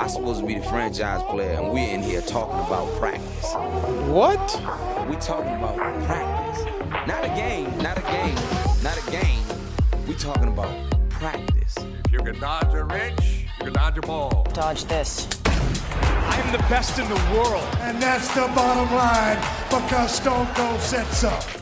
I'm supposed to be the franchise player, and we're in here talking about practice. What? We talking about practice. Not a game, not a game, not a game. We talking about practice. If you can dodge a wrench, you can dodge a ball. Dodge this. I am the best in the world. And that's the bottom line because Stone Cold said so.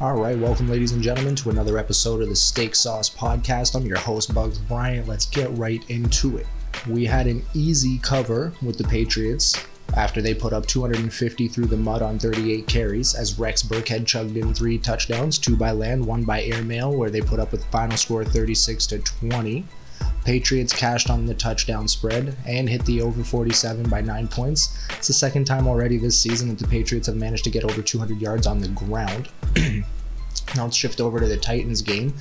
All right, welcome, ladies and gentlemen, to another episode of the Steak Sauce Podcast. I'm your host, Bugs Bryant. Let's get right into it. We had an easy cover with the Patriots after they put up 250 through the mud on 38 carries as Rex Burkhead chugged in three touchdowns, two by land, one by airmail, where they put up with final score 36 to 20. Patriots cashed on the touchdown spread and hit the over 47 by 9 points. It's the second time already this season that the Patriots have managed to get over 200 yards on the ground. now let's shift over to the Titans game.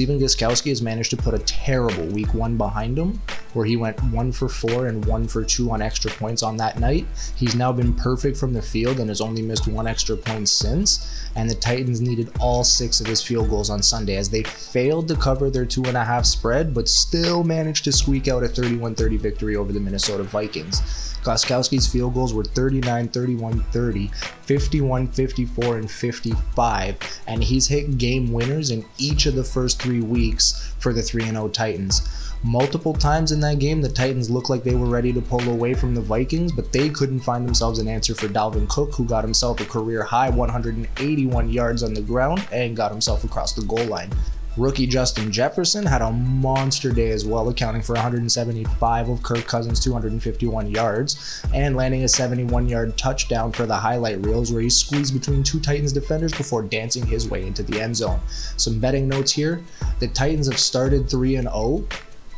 Stephen Gostkowski has managed to put a terrible week one behind him, where he went one for four and one for two on extra points on that night. He's now been perfect from the field and has only missed one extra point since. And the Titans needed all six of his field goals on Sunday as they failed to cover their two and a half spread, but still managed to squeak out a 31 30 victory over the Minnesota Vikings. Gostkowski's field goals were 39, 31, 30, 51, 54, and 55, and he's hit game winners in each of the first three weeks for the 3 0 Titans. Multiple times in that game, the Titans looked like they were ready to pull away from the Vikings, but they couldn't find themselves an answer for Dalvin Cook, who got himself a career high 181 yards on the ground and got himself across the goal line. Rookie Justin Jefferson had a monster day as well, accounting for 175 of Kirk Cousins' 251 yards and landing a 71 yard touchdown for the highlight reels where he squeezed between two Titans defenders before dancing his way into the end zone. Some betting notes here the Titans have started 3 and 0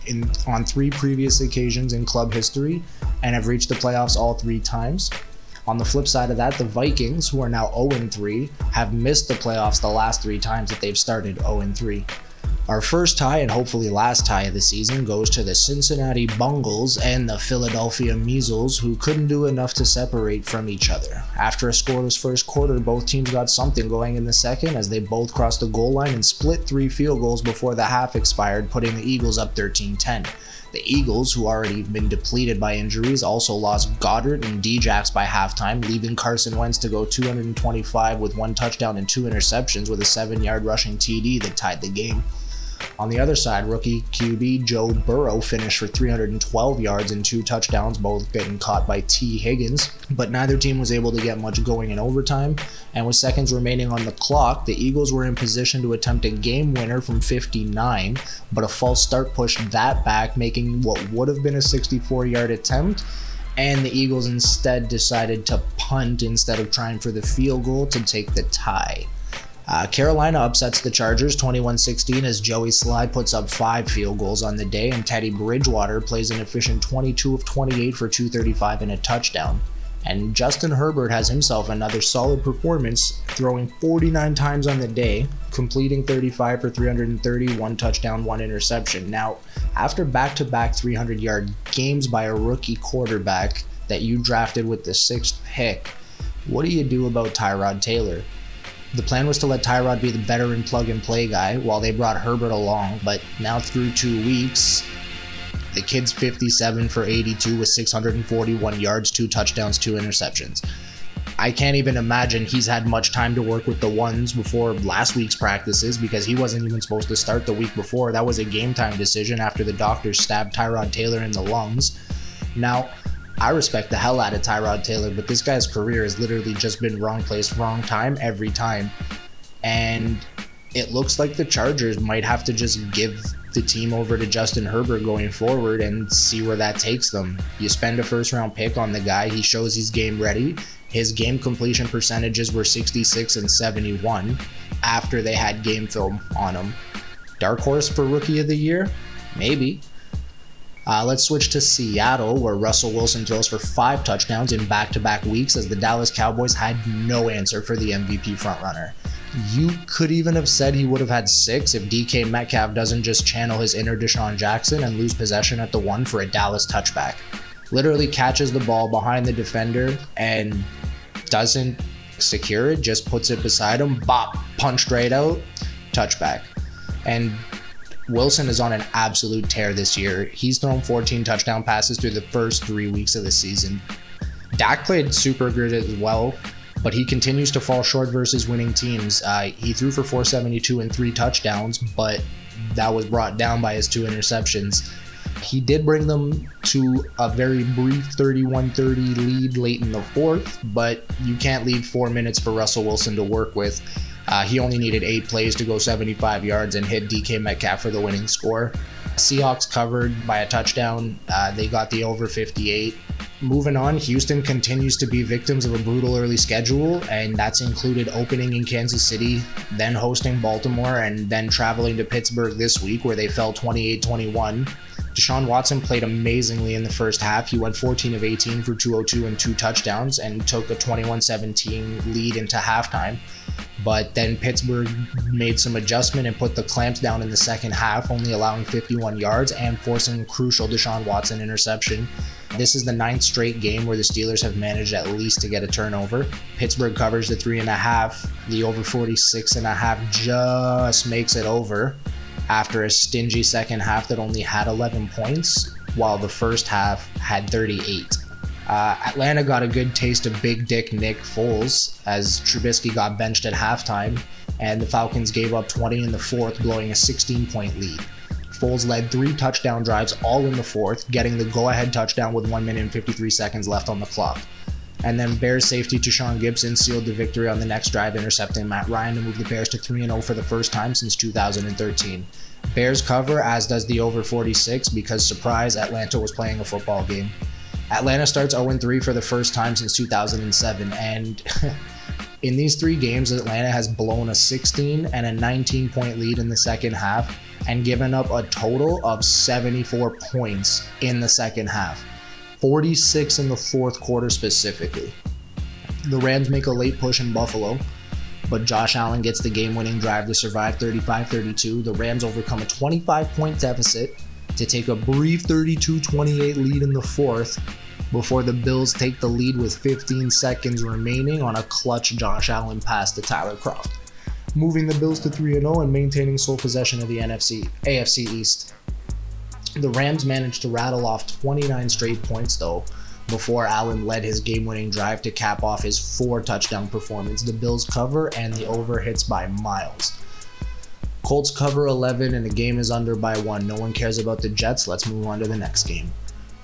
in, on three previous occasions in club history and have reached the playoffs all three times. On the flip side of that, the Vikings, who are now 0 3, have missed the playoffs the last three times that they've started 0 3. Our first tie and hopefully last tie of the season goes to the Cincinnati Bungles and the Philadelphia Measles, who couldn't do enough to separate from each other. After a scoreless first quarter, both teams got something going in the second as they both crossed the goal line and split three field goals before the half expired, putting the Eagles up 13 10. The Eagles, who already been depleted by injuries, also lost Goedert and Djax by halftime, leaving Carson Wentz to go 225 with one touchdown and two interceptions with a seven yard rushing TD that tied the game. On the other side, rookie QB Joe Burrow finished for 312 yards and two touchdowns, both getting caught by Tee Higgins. But neither team was able to get much going in overtime, and with seconds remaining on the clock, the Eagles were in position to attempt a game winner from 59, but a false start pushed that back, making what would have been a 64 yard attempt and the Eagles instead decided to punt instead of trying for the field goal to take the tie. Uh, Carolina upsets the Chargers 21 16 as Joey Slye puts up five field goals on the day, and Teddy Bridgewater plays an efficient 22 of 28 for 235 and a touchdown. And Justin Herbert has himself another solid performance, throwing 49 times on the day, completing 35 for 330, one touchdown, one interception. Now, after back to back 300 yard games by a rookie quarterback that you drafted with the sixth pick, what do you do about Tyrod Taylor? The plan was to let Tyrod be the veteran plug and play guy while they brought Herbert along, but now through two weeks, the kid's 57 for 82 with 641 yards, two touchdowns, two interceptions. I can't even imagine he's had much time to work with the ones before last week's practices because he wasn't even supposed to start the week before. That was a game time decision after the doctors stabbed Tyrod Taylor in the lungs. Now, I respect the hell out of Tyrod Taylor, but this guy's career has literally just been wrong place, wrong time every time. And it looks like the Chargers might have to just give the team over to Justin Herbert going forward and see where that takes them. You spend a first round pick on the guy, he shows he's game ready. His game completion percentages were 66 and 71 after they had game film on him. Dark horse for rookie of the year? Maybe. Uh, let's switch to Seattle, where Russell Wilson throws for five touchdowns in back to back weeks as the Dallas Cowboys had no answer for the MVP frontrunner. You could even have said he would have had six if DK Metcalf doesn't just channel his inner DeSean Jackson and lose possession at the one for a Dallas touchback. Literally catches the ball behind the defender and doesn't secure it, just puts it beside him, bop, punched right out, touchback. And Wilson is on an absolute tear this year. He's thrown 14 touchdown passes through the first three weeks of the season. Dak played super good as well, but he continues to fall short versus winning teams. Uh, he threw for 472 and three touchdowns, but that was brought down by his two interceptions. He did bring them to a very brief 31 30 lead late in the fourth, but you can't leave four minutes for Russell Wilson to work with. Uh, he only needed eight plays to go 75 yards and hit DK Metcalf for the winning score. Seahawks covered by a touchdown. Uh, they got the over 58. Moving on, Houston continues to be victims of a brutal early schedule, and that's included opening in Kansas City, then hosting Baltimore, and then traveling to Pittsburgh this week where they fell 28 21. Deshaun Watson played amazingly in the first half. He went 14 of 18 for 202 and two touchdowns and took a 21 17 lead into halftime. But then Pittsburgh made some adjustment and put the clamps down in the second half, only allowing 51 yards and forcing crucial Deshaun Watson interception. This is the ninth straight game where the Steelers have managed at least to get a turnover. Pittsburgh covers the three and a half. The over 46 and a half just makes it over after a stingy second half that only had 11 points, while the first half had 38. Uh, Atlanta got a good taste of Big Dick Nick Foles as Trubisky got benched at halftime, and the Falcons gave up 20 in the fourth, blowing a 16 point lead. Foles led three touchdown drives all in the fourth, getting the go ahead touchdown with 1 minute and 53 seconds left on the clock. And then Bears safety Tashaun Gipson sealed the victory on the next drive, intercepting Matt Ryan to move the Bears to 3 0 for the first time since 2013. Bears cover, as does the over 46, because surprise, Atlanta was playing a football game. Atlanta starts 0 3 for the first time since 2007, and in these three games, Atlanta has blown a 16 and a 19 point lead in the second half and given up a total of 74 points in the second half. 46 in the fourth quarter specifically. The Rams make a late push in Buffalo, but Josh Allen gets the game winning drive to survive 35 32. The Rams overcome a 25 point deficit to take a brief 32 28 lead in the fourth before the Bills take the lead with 15 seconds remaining on a clutch Josh Allen pass to Tyler Kroft, moving the Bills to 3 0 and maintaining sole possession of the NFC AFC East. The Rams managed to rattle off 29 straight points, though, before Allen led his game winning drive to cap off his four touchdown performance. The Bills cover and the over hits by miles. Colts cover 11 and the game is under by one. No one cares about the Jets. Let's move on to the next game.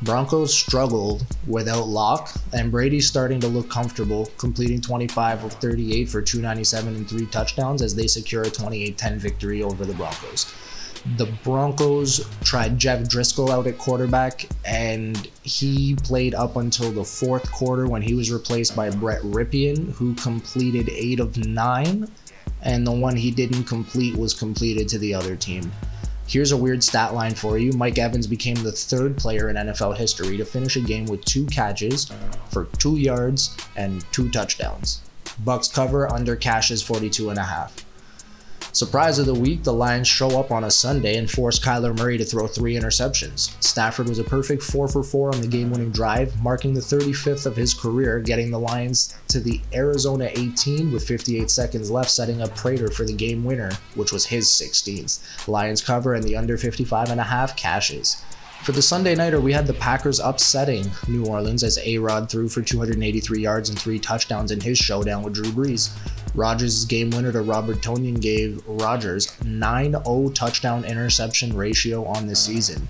Broncos struggled without Lock, and Brady's starting to look comfortable, completing 25 of 38 for 297 and three touchdowns as they secure a 28 10 victory over the Broncos the Broncos tried Jeff Driskel out at quarterback, and he played up until the fourth quarter when he was replaced by Brett Rypien, who completed eight of nine, and the one he didn't complete was completed to the other team. Here's a weird stat line for you. Mike Evans became the third player in NFL history to finish a game with two catches for two yards and two touchdowns. Bucs cover under cashes 42 and a half. Surprise of the week, the Lions show up on a Sunday and force Kyler Murray to throw three interceptions. Stafford was a perfect 4 for 4 on the game winning drive, marking the 35th of his career, getting the Lions to the Arizona 18 with 58 seconds left, setting up Prater for the game winner, which was his 16th. Lions cover and the under 55 and a half cashes. For the Sunday Nighter, we had the Packers upsetting New Orleans as A Rod threw for 283 yards and three touchdowns in his showdown with Drew Brees. Rodgers' game winner to Robert Tonyan gave Rodgers 9 0 touchdown interception ratio on the season.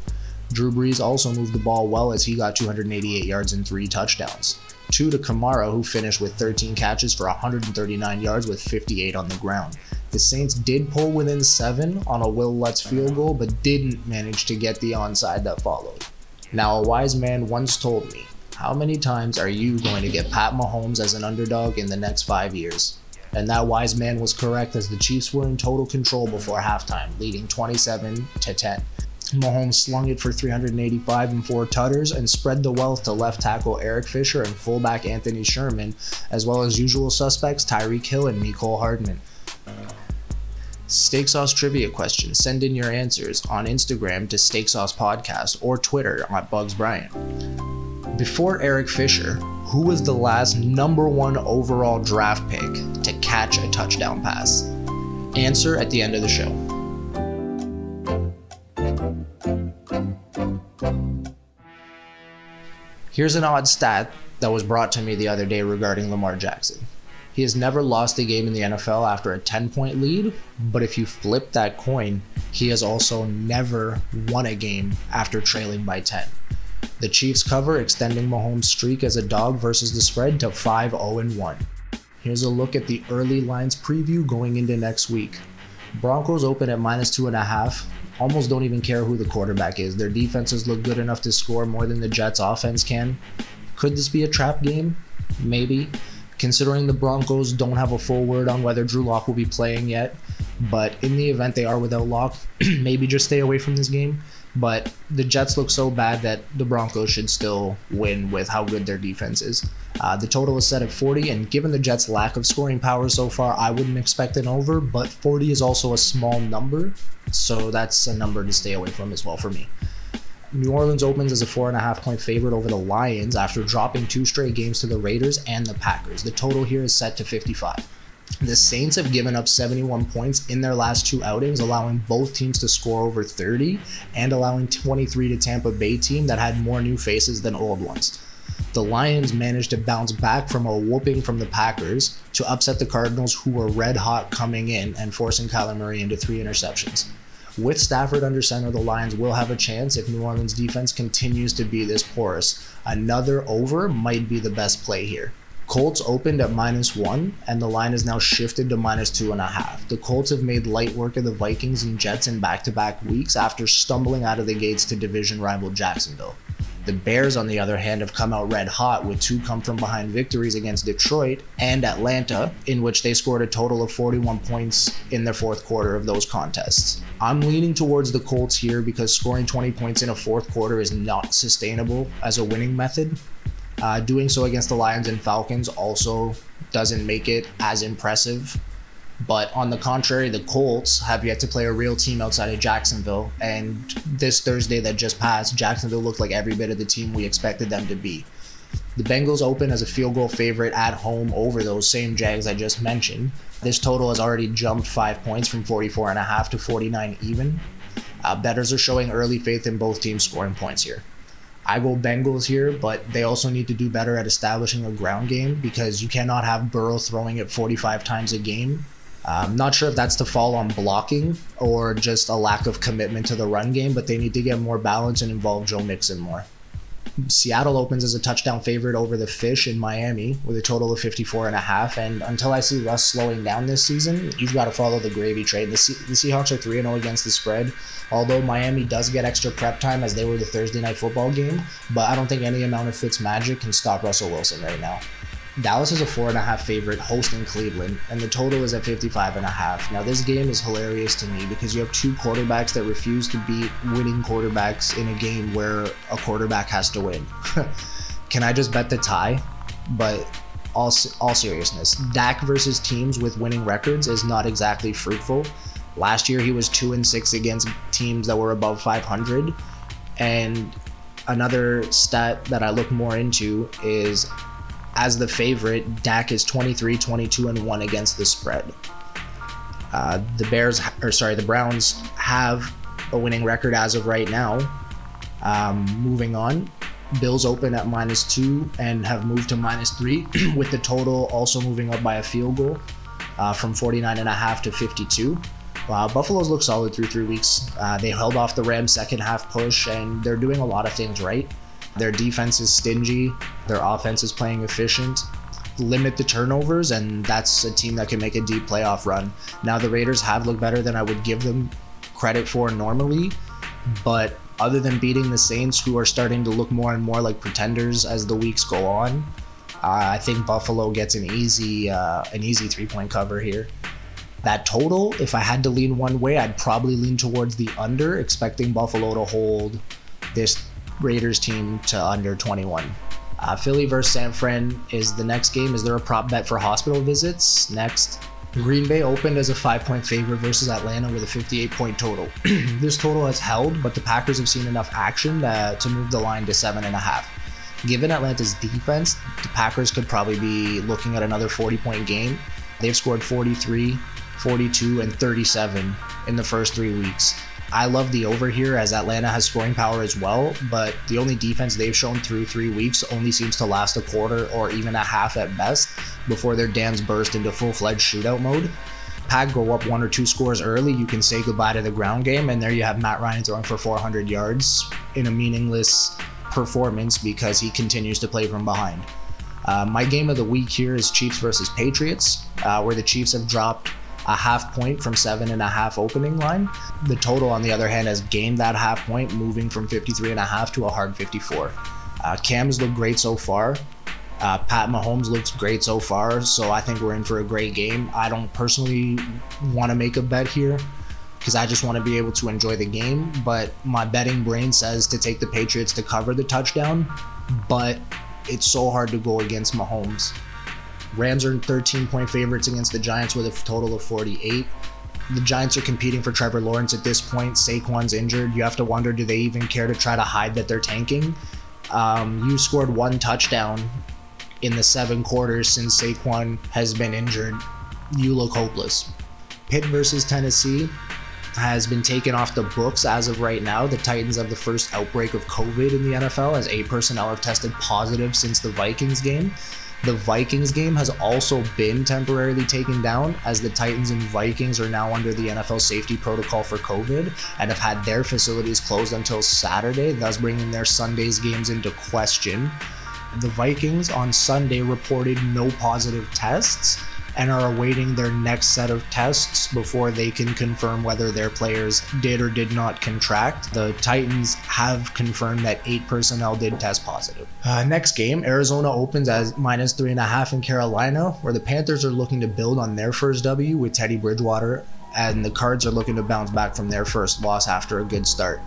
Drew Brees also moved the ball well as he got 288 yards and three touchdowns. Two to Kamara, who finished with 13 catches for 139 yards with 58 on the ground. The Saints did pull within seven on a Wil Lutz field goal, but didn't manage to get the onside that followed. Now, a wise man once told me, How many times are you going to get Pat Mahomes as an underdog in the next five years? And that wise man was correct as the Chiefs were in total control before halftime, leading 27 to 10. Mahomes slung it for 385 and four tutters and spread the wealth to left tackle Eric Fisher and fullback Anthony Sherman, as well as usual suspects Tyreek Hill and Mecole Hardman. Steak Sauce trivia question. Send in your answers on Instagram to Steak Sauce Podcast or Twitter at Bugs Bryant. Before Eric Fisher, who was the last number one overall draft pick to catch a touchdown pass? Answer at the end of the show. Here's an odd stat that was brought to me the other day regarding Lamar Jackson. He has never lost a game in the NFL after a 10 point lead, but if you flip that coin, he has also never won a game after trailing by 10. The Chiefs cover, extending Mahomes' streak as a dog versus the spread to 5 0 1. Here's a look at the early lines preview going into next week. Broncos open at minus two and a half. Almost don't even care who the quarterback is. Their defenses look good enough to score more than the Jets' offense can. Could this be a trap game? Maybe. Considering the Broncos don't have a full word on whether Drew Lock will be playing yet, but in the event they are without Lock, maybe just stay away from this game. But the Jets look so bad that the Broncos should still win with how good their defense is. Uh, the total is set at 40, and given the Jets' lack of scoring power so far, I wouldn't expect an over, but 40 is also a small number, so that's a number to stay away from as well for me. New Orleans opens as a four and a half point favorite over the Lions after dropping two straight games to the Raiders and the Packers. The total here is set to 55. The Saints have given up 71 points in their last two outings, allowing both teams to score over 30 and allowing 23 to Tampa Bay team that had more new faces than old ones. The Lions managed to bounce back from a whooping from the Packers to upset the Cardinals, who were red hot coming in and forcing Kyler Murray into three interceptions. With Stafford under center, the Lions will have a chance if New Orleans defense continues to be this porous. Another over might be the best play here. Colts opened at minus one, and the line is now shifted to minus two and a half. The Colts have made light work of the Vikings and Jets in back to back weeks after stumbling out of the gates to division rival Jacksonville. The Bears, on the other hand, have come out red hot with two come from behind victories against Detroit and Atlanta, in which they scored a total of 41 points in their fourth quarter of those contests. I'm leaning towards the Colts here because scoring 20 points in a fourth quarter is not sustainable as a winning method. Uh, doing so against the Lions and Falcons also doesn't make it as impressive but on the contrary, the Colts have yet to play a real team outside of Jacksonville. And this Thursday that just passed, Jacksonville looked like every bit of the team we expected them to be. The Bengals open as a field goal favorite at home over those same Jags I just mentioned. This total has already jumped five points from 44.5 to 49 even. Uh, bettors are showing early faith in both teams scoring points here. I go Bengals here, but they also need to do better at establishing a ground game because you cannot have Burrow throwing it 45 times a game I'm not sure if that's to fall on blocking or just a lack of commitment to the run game, but they need to get more balance and involve Joe Mixon more. Seattle opens as a touchdown favorite over the Fish in Miami with a total of 54 and a half. And until I see Russ slowing down this season, you've got to follow the gravy train. The, the Seahawks are 3 0 against the spread, although Miami does get extra prep time as they were the Thursday night football game. But I don't think any amount of Fitz magic can stop Russell Wilson right now. Dallas is a four and a half favorite hosting Cleveland, and the total is at 55 and a half. Now, this game is hilarious to me because you have two quarterbacks that refuse to beat winning quarterbacks in a game where a quarterback has to win. Can I just bet the tie? But all, all seriousness, Dak versus teams with winning records is not exactly fruitful. Last year, he was two and six against teams that were above 500, and another stat that I look more into is as the favorite, Dak is 23, 22, and 1 against the spread. Uh, the Bears, or sorry, the Browns have a winning record as of right now. Um, moving on, Bills open at minus two and have moved to minus three, with the total also moving up by a field goal uh, from 49 and a half to 52. Uh, Buffalo's look solid through three weeks. Uh, they held off the Rams' second half push, and they're doing a lot of things right. Their defense is stingy, their offense is playing efficient. Limit the turnovers, and that's a team that can make a deep playoff run. Now, the Raiders have looked better than I would give them credit for normally, but other than beating the Saints, who are starting to look more and more like pretenders as the weeks go on, uh, I think Buffalo gets an easy uh, an easy three point cover here. That total, if I had to lean one way, I'd probably lean towards the under, expecting Buffalo to hold this Raiders team to under 21. Uh, Philly versus San Fran is the next game. Is there a prop bet for hospital visits? Next. Green Bay opened as a five point favorite versus Atlanta with a 58 point total. this total has held, but the Packers have seen enough action to, to move the line to seven and a half. Given Atlanta's defense, the Packers could probably be looking at another 40 point game. They've scored 43 42, and 37 in the first three weeks. I love the over here as Atlanta has scoring power as well, but the only defense they've shown through three weeks only seems to last a quarter or even a half at best before their dams burst into full fledged shootout mode. Pack go up one or two scores early, you can say goodbye to the ground game, and there you have Matt Ryan throwing for 400 yards in a meaningless performance because he continues to play from behind. Uh, my game of the week here is Chiefs versus Patriots, uh, where the Chiefs have dropped a half point from seven and a half opening line. The total, on the other hand, has gained that half point, moving from 53 and a half to a hard 54. Uh, Cam's looked great so far. Uh, Pat Mahomes looks great so far, so I think we're in for a great game. I don't personally want to make a bet here because I just want to be able to enjoy the game, but my betting brain says to take the Patriots to cover the touchdown, but it's so hard to go against Mahomes. Rams are 13 point favorites against the Giants with a total of 48. The Giants are competing for Trevor Lawrence at this point. Saquon's injured. You have to wonder do they even care to try to hide that they're tanking? Um, you scored one touchdown in the seven quarters since Saquon has been injured. You look hopeless. Pitt versus Tennessee has been taken off the books as of right now. The Titans have the first outbreak of COVID in the NFL as eight personnel have tested positive since the Vikings game. The Vikings game has also been temporarily taken down as the Titans and Vikings are now under the NFL safety protocol for COVID and have had their facilities closed until Saturday, thus bringing their Sunday's games into question. The Vikings on Sunday reported no positive tests and are awaiting their next set of tests before they can confirm whether their players did or did not contract. The Titans have confirmed that eight personnel did test positive. Uh, next game, Arizona opens as minus three and a half in Carolina, where the Panthers are looking to build on their first W with Teddy Bridgewater and the Cards are looking to bounce back from their first loss after a good start.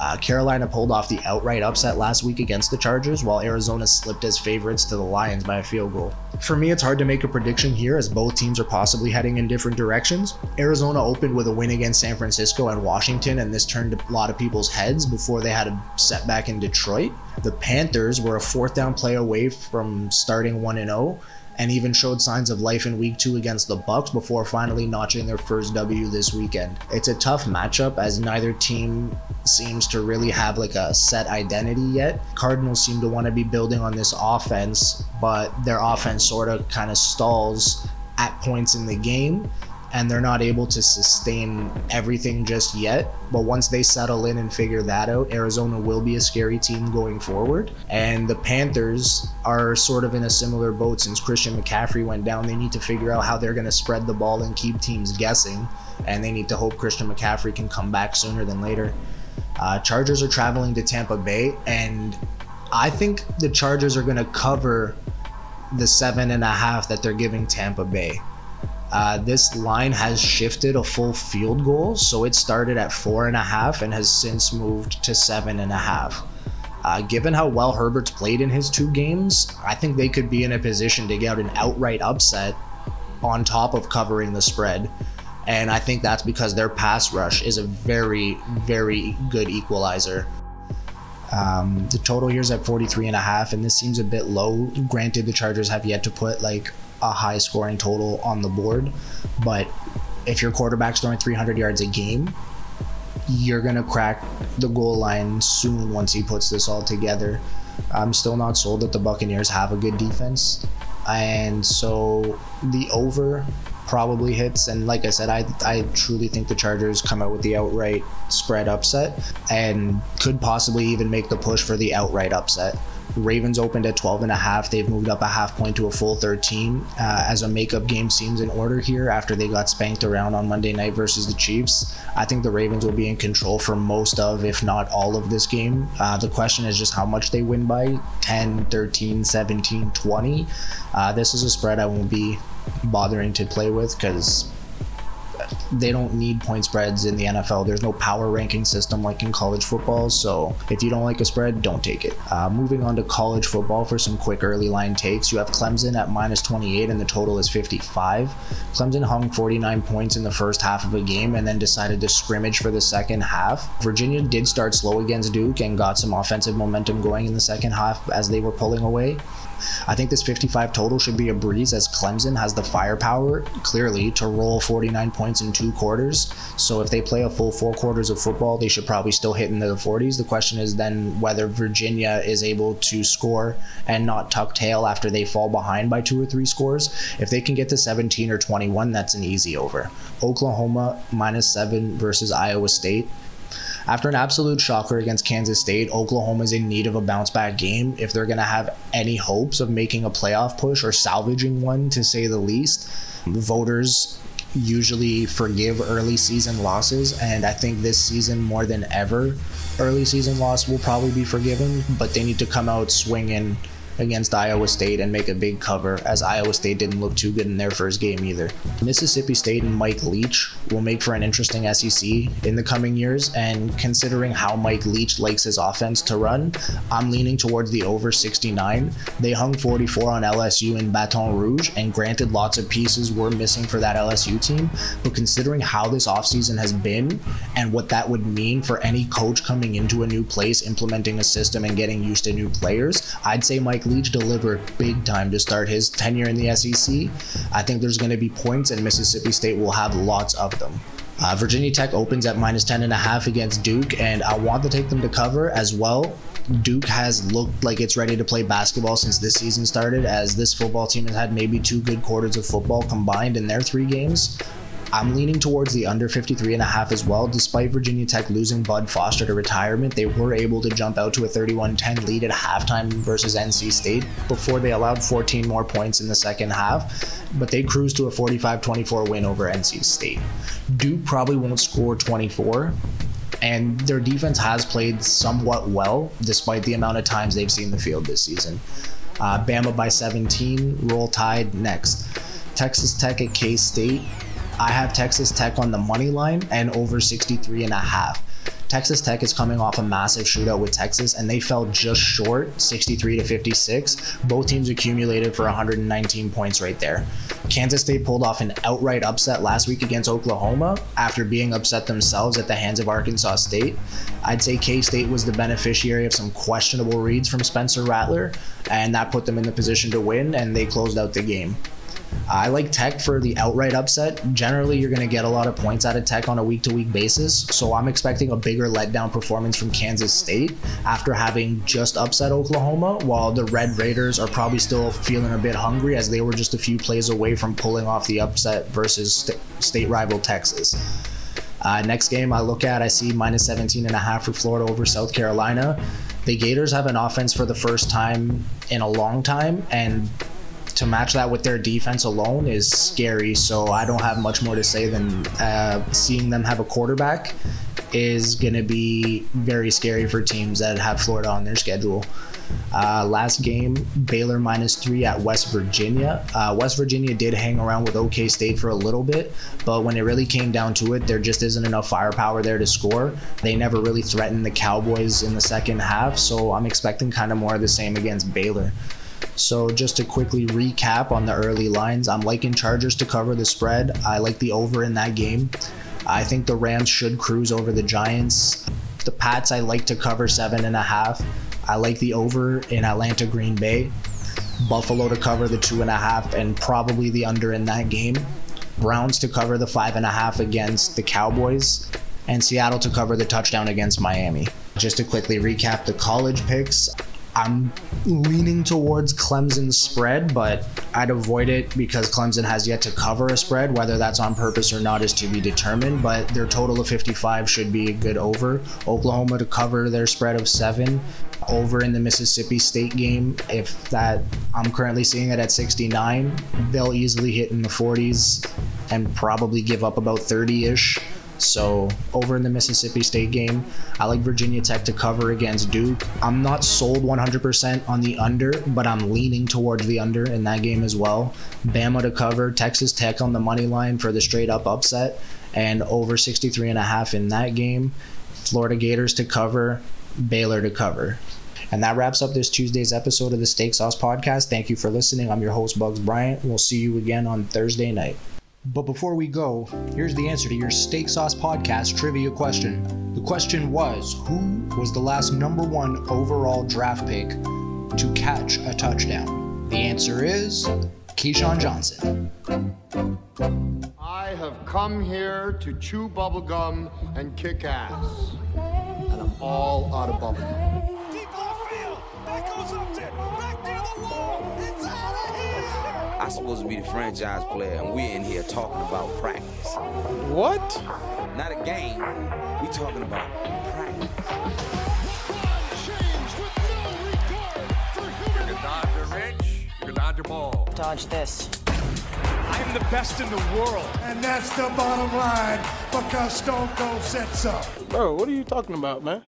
Uh, Carolina pulled off the outright upset last week against the Chargers, while Arizona slipped as favorites to the Lions by a field goal. For me, it's hard to make a prediction here as both teams are possibly heading in different directions. Arizona opened with a win against San Francisco and Washington, and this turned a lot of people's heads before they had a setback in Detroit. The Panthers were a fourth down play away from starting 1 0 and even showed signs of life in week two against the Bucs before finally notching their first W this weekend. It's a tough matchup as neither team seems to really have like a set identity yet. Cardinals seem to want to be building on this offense, but their offense sort of kind of stalls at points in the game and they're not able to sustain everything just yet. But once they settle in and figure that out, Arizona will be a scary team going forward. And the Panthers are sort of in a similar boat since Christian McCaffrey went down. They need to figure out how they're going to spread the ball and keep teams guessing. And they need to hope Christian McCaffrey can come back sooner than later. Uh, Chargers are traveling to Tampa Bay, and I think the Chargers are going to cover the seven and a half that they're giving Tampa Bay. Uh, this line has shifted a full field goal, so it started at four and a half and has since moved to seven and a half. Uh, given how well Herbert's played in his two games, I think they could be in a position to get an outright upset on top of covering the spread. And I think that's because their pass rush is a very, very good equalizer. Um, the total here is at 43 and a half, and this seems a bit low. Granted, the Chargers have yet to put like a high scoring total on the board. But if your quarterback's throwing 300 yards a game, you're going to crack the goal line soon once he puts this all together. I'm still not sold that the Buccaneers have a good defense. And so the over probably hits. And like I said, I, I truly think the Chargers come out with the outright spread upset and could possibly even make the push for the outright upset. Ravens opened at 12 and a half. They've moved up a half point to a full 13 uh, as a makeup game seems in order here after they got spanked around on Monday night versus the Chiefs. I think the Ravens will be in control for most of, if not all of this game. Uh, the question is just how much they win by 10, 13, 17, 20. Uh, this is a spread I won't be bothering to play with because they don't need point spreads in the NFL. There's no power ranking system like in college football. So if you don't like a spread, don't take it. Uh, moving on to college football for some quick early line takes. You have Clemson at minus 28 and the total is 55. Clemson hung 49 points in the first half of a game and then decided to scrimmage for the second half. Virginia did start slow against Duke and got some offensive momentum going in the second half as they were pulling away. I think this 55 total should be a breeze as Clemson has the firepower, clearly, to roll 49 points in two quarters. So if they play a full four quarters of football, they should probably still hit in the 40s. The question is then whether Virginia is able to score and not tuck tail after they fall behind by two or three scores. If they can get to 17 or 21, that's an easy over. Oklahoma minus seven versus Iowa State. After an absolute shocker against Kansas State, Oklahoma is in need of a bounce back game if they're going to have any hopes of making a playoff push or salvaging one, to say the least. Voters usually forgive early season losses, and I think this season more than ever, early season loss will probably be forgiven, but they need to come out swinging against Iowa State and make a big cover, as Iowa State didn't look too good in their first game either. Mississippi State and Mike Leach will make for an interesting SEC in the coming years, and considering how Mike Leach likes his offense to run, I'm leaning towards the over 69. They hung 44 on LSU in Baton Rouge, and granted, lots of pieces were missing for that LSU team, but considering how this offseason has been and what that would mean for any coach coming into a new place, implementing a system, and getting used to new players, I'd say Mike Leach delivered big time to start his tenure in the SEC. I think there's going to be points, and Mississippi State will have lots of them. Uh, Virginia Tech opens at minus 10 and a half against Duke, and I want to take them to cover as well. Duke has looked like it's ready to play basketball since this season started, as this football team has had maybe two good quarters of football combined in their three games. I'm leaning towards the under 53 and a half as well. Despite Virginia Tech losing Bud Foster to retirement, they were able to jump out to a 31-10 lead at halftime versus NC State before they allowed 14 more points in the second half, but they cruised to a 45-24 win over NC State. Duke probably won't score 24, and their defense has played somewhat well despite the amount of times they've seen the field this season. Uh, Bama by 17, roll tide next. Texas Tech at K State. I have Texas Tech on the money line and over 63 and a half. Texas Tech is coming off a massive shootout with Texas, and they fell just short, 63 to 56. Both teams accumulated for 119 points right there. Kansas State pulled off an outright upset last week against Oklahoma after being upset themselves at the hands of Arkansas State. I'd say K State was the beneficiary of some questionable reads from Spencer Rattler, and that put them in the position to win, and they closed out the game. I like Tech for the outright upset. Generally, you're going to get a lot of points out of Tech on a week to week basis. So I'm expecting a bigger letdown performance from Kansas State after having just upset Oklahoma, while the Red Raiders are probably still feeling a bit hungry as they were just a few plays away from pulling off the upset versus st- state rival Texas. Uh, next game I look at, I see minus 17 and a half for Florida over South Carolina. The Gators have an offense for the first time in a long time, and to match that with their defense alone is scary. So I don't have much more to say than uh, seeing them have a quarterback is going to be very scary for teams that have Florida on their schedule. Uh, last game, Baylor minus three at West Virginia. Uh, West Virginia did hang around with OK State for a little bit, but when it really came down to it, there just isn't enough firepower there to score. They never really threatened the Cowboys in the second half, so I'm expecting kind of more of the same against Baylor. So just to quickly recap on the early lines, I'm liking Chargers to cover the spread. I like the over in that game. I think the Rams should cruise over the Giants. The Pats I like to cover seven and a half. I like the over in Atlanta Green Bay. Buffalo to cover the two and a half and probably the under in that game. Browns to cover the five and a half against the Cowboys. And Seattle to cover the touchdown against Miami. Just to quickly recap the college picks, I'm leaning towards Clemson's spread, but I'd avoid it because Clemson has yet to cover a spread. Whether that's on purpose or not is to be determined, but their total of 55 should be a good over. Oklahoma to cover their spread of seven. Over in the Mississippi State game, if that I'm currently seeing it at 69, they'll easily hit in the 40s and probably give up about 30 ish So over in the Mississippi State game, I like Virginia Tech to cover against Duke. I'm not sold 100% on the under, but I'm leaning towards the under in that game as well. Bama to cover, Texas Tech on the money line for the straight up upset, and over 63 and a half in that game. Florida Gators to cover, Baylor to cover. And that wraps up this Tuesday's episode of the Steak Sauce Podcast. Thank you for listening. I'm your host, Bugs Bryant. We'll see you again on Thursday night. But before we go, here's the answer to your Steak Sauce Podcast trivia question. The question was Who was the last number one overall draft pick to catch a touchdown? The answer is Keyshawn Johnson. I have come here to chew bubblegum and kick ass. And I'm all out of bubblegum. I'm supposed to be the franchise player, and we're in here talking about practice. What? Not a game. We talking about practice. You can dodge a wrench. You can dodge a ball. Dodge this. I am the best in the world. And that's the bottom line because Stone Cold said so. Bro, what are you talking about, man?